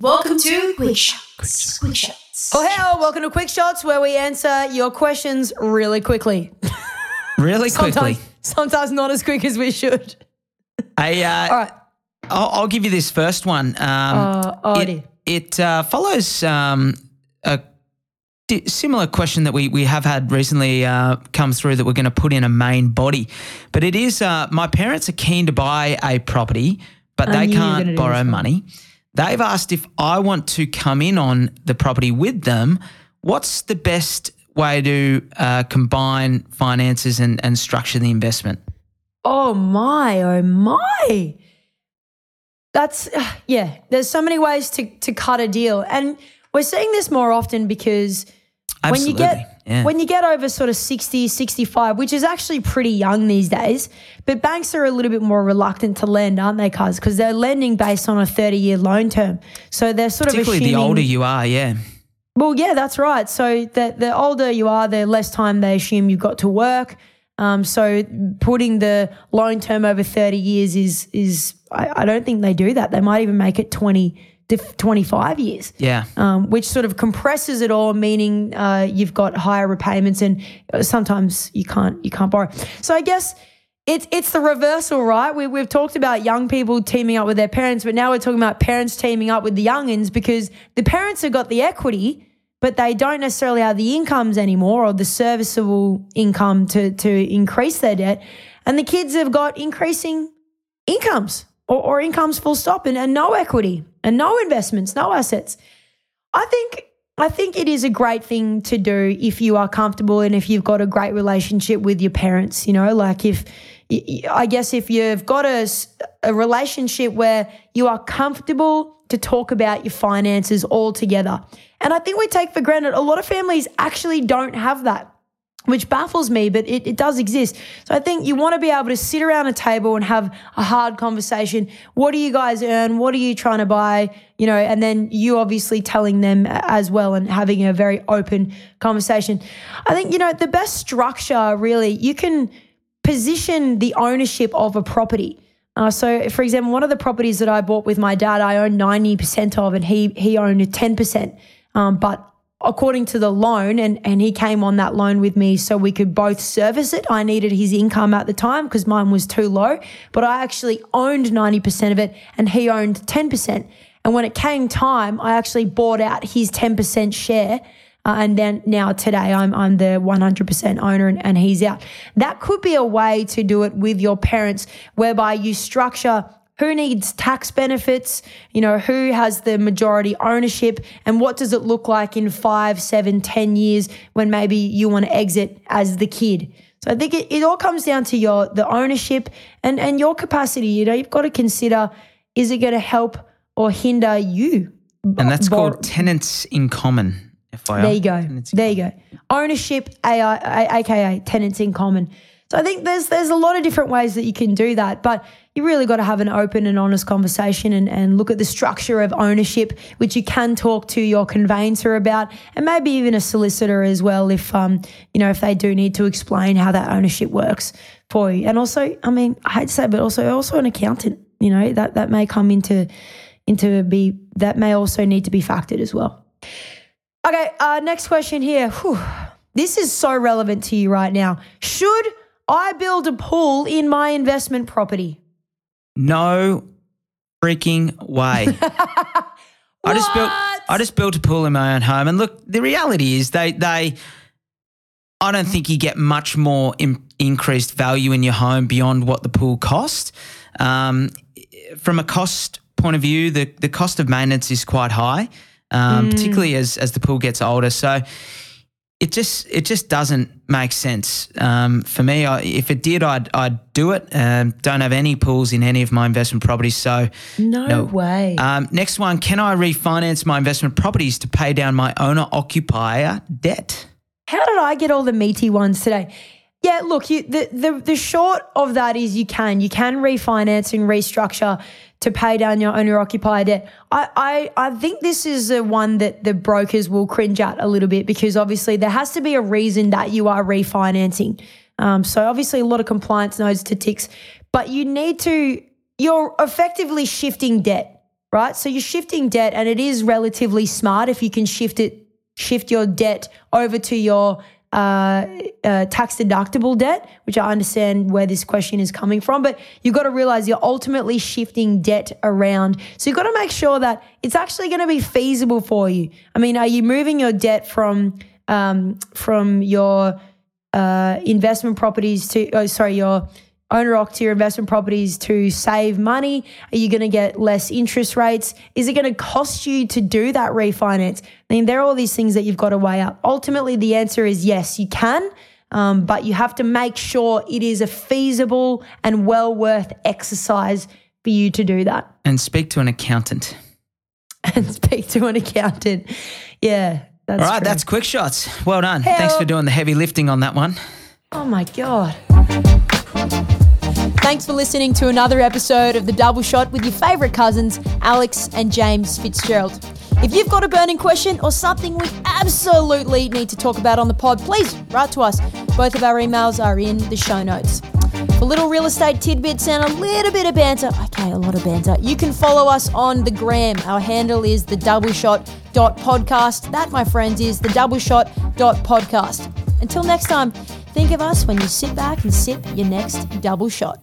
Welcome to Quick Shots. Quick Shots. Oh, hell, welcome to Quick Shots, where we answer your questions really quickly. Really quickly. Sometimes, sometimes not as quick as we should. I, uh, All right. I'll, I'll give you this first one. Um, Uh, alrighty. it it uh, follows um, a similar question that we, we have had recently uh, come through that we're going to put in a main body. But it is uh, my parents are keen to buy a property, but I they knew you were gonna can't borrow money. one. They've asked if I want to come in on the property with them. What's the best way to uh, combine finances and, and structure the investment? Oh, my. Oh, my. That's, yeah, there's so many ways to, to cut a deal. And we're seeing this more often because when you get Yeah. when you get over sort of 60 65 which is actually pretty young these days but banks are a little bit more reluctant to lend aren't they cuz? Because they're lending based on a 30 year loan term. So they're sort of Particularly of the older you are, yeah. well yeah that's right. So the, the older you are the less time they assume you've got to work. Um, so putting the loan term over 30 years is is I, I don't think they do that. They might even make it 20 to 25 years Yeah. um, which sort of compresses it all, meaning uh, you've got higher repayments and uh, sometimes you can't you can't borrow. So I guess it's it's the reversal, right? We, we've talked about young people teaming up with their parents, but now we're talking about parents teaming up with the youngins because the parents have got the equity, but they don't necessarily have the incomes anymore or the serviceable income to to increase their debt, and the kids have got increasing incomes or, or incomes full stop and, and no equity and no investments, no assets. I think I think it is a great thing to do if you are comfortable and if you've got a great relationship with your parents. You know, like if I guess if you've got a relationship where you are comfortable to talk about your finances all together. And I think we take for granted a lot of families actually don't have that which baffles me, but it, it does exist. So I think you want to be able to sit around a table and have a hard conversation. What do you guys earn? What are you trying to buy? You know, and then you obviously telling them as well and having a very open conversation. I think, you know, the best structure really, you can position the ownership of a property. Uh, so, for example, one of the properties that I bought with my dad, I owned 90% of, and he, he owned 10%. Um, but according to the loan and and he came on that loan with me so we could both service it i needed his income at the time because mine was too low but i actually owned 90% of it and he owned 10% and when it came time i actually bought out his 10% share uh, and then now today I'm I'm the 100% owner and, and he's out. That could be a way to do it with your parents, whereby you structure who needs tax benefits, you know, who has the majority ownership, and what does it look like in five, seven, ten years when maybe you want to exit as the kid. So I think it, it all comes down to your the ownership and and your capacity. You know, you've got to consider is it going to help or hinder you. And that's Bor- called tenants in common. FYI. there you go. There you go. Ownership, AI, aka tenants in common. So I think there's there's a lot of different ways that you can do that, but you really got to have an open and honest conversation and, and look at the structure of ownership, which you can talk to your conveyancer about, and maybe even a solicitor as well, if um you know if they do need to explain how that ownership works for you. And also, I mean, I hate to say, but also also an accountant. You know that that may come into into be that may also need to be factored as well. Okay, uh, next question here. Whew. This is so relevant to you right now. Should I build a pool in my investment property? No freaking way. I just built I just built a pool in my own home, and look, the reality is they they. I don't think you get much more in, increased value in your home beyond what the pool cost. Um, from a cost point of view, the the cost of maintenance is quite high, um, particularly as as the pool gets older. So it just it just doesn't make sense um, for me. I, if it did, I'd I'd do it. Um, don't have any pools in any of my investment properties, so No, No. way. um, next one, can I refinance my investment properties to pay down my owner occupier debt? How did I get all the meaty ones today? Yeah, look, you, the, the the short of that is you can you can refinance and restructure to pay down your owner occupier debt. I, I I think this is the one that the brokers will cringe at a little bit because obviously there has to be a reason that you are refinancing. Um, so obviously a lot of compliance nodes to ticks, but you need to you're effectively shifting debt. right? So you're shifting debt, and it is relatively smart if you can shift it, shift your debt over to your uh, uh, tax deductible debt, which I understand where this question is coming from. But you've got to realize you're ultimately shifting debt around. So you've got to make sure that it's actually going to be feasible for you. I mean, are you moving your debt from um, from your uh, investment properties to, oh, sorry, your owner to your investment properties to save money? Are you going to get less interest rates? Is it going to cost you to do that refinance? I mean, there are all these things that you've got to weigh up. Ultimately, the answer is yes, you can. Um, but you have to make sure it is a feasible and well worth exercise for you to do that. And speak to an accountant. And speak to an accountant. Yeah. That's All right, true. that's quick shots. Well done. Thanks for doing the heavy lifting on that one. Oh my God. Thanks for listening to another episode of The Double Shot with your favourite cousins, Alex and James Fitzgerald. If you've got a burning question or something we absolutely need to talk about on the pod, please write to us. Both of our emails are in the show notes. For little real estate tidbits and a little bit of banter, okay, a lot of banter, you can follow us on the gram. Our handle is the double shot dot podcast. That, my friends, is the double shot dot podcast. Until next time, think of us when you sit back and sip your next double shot.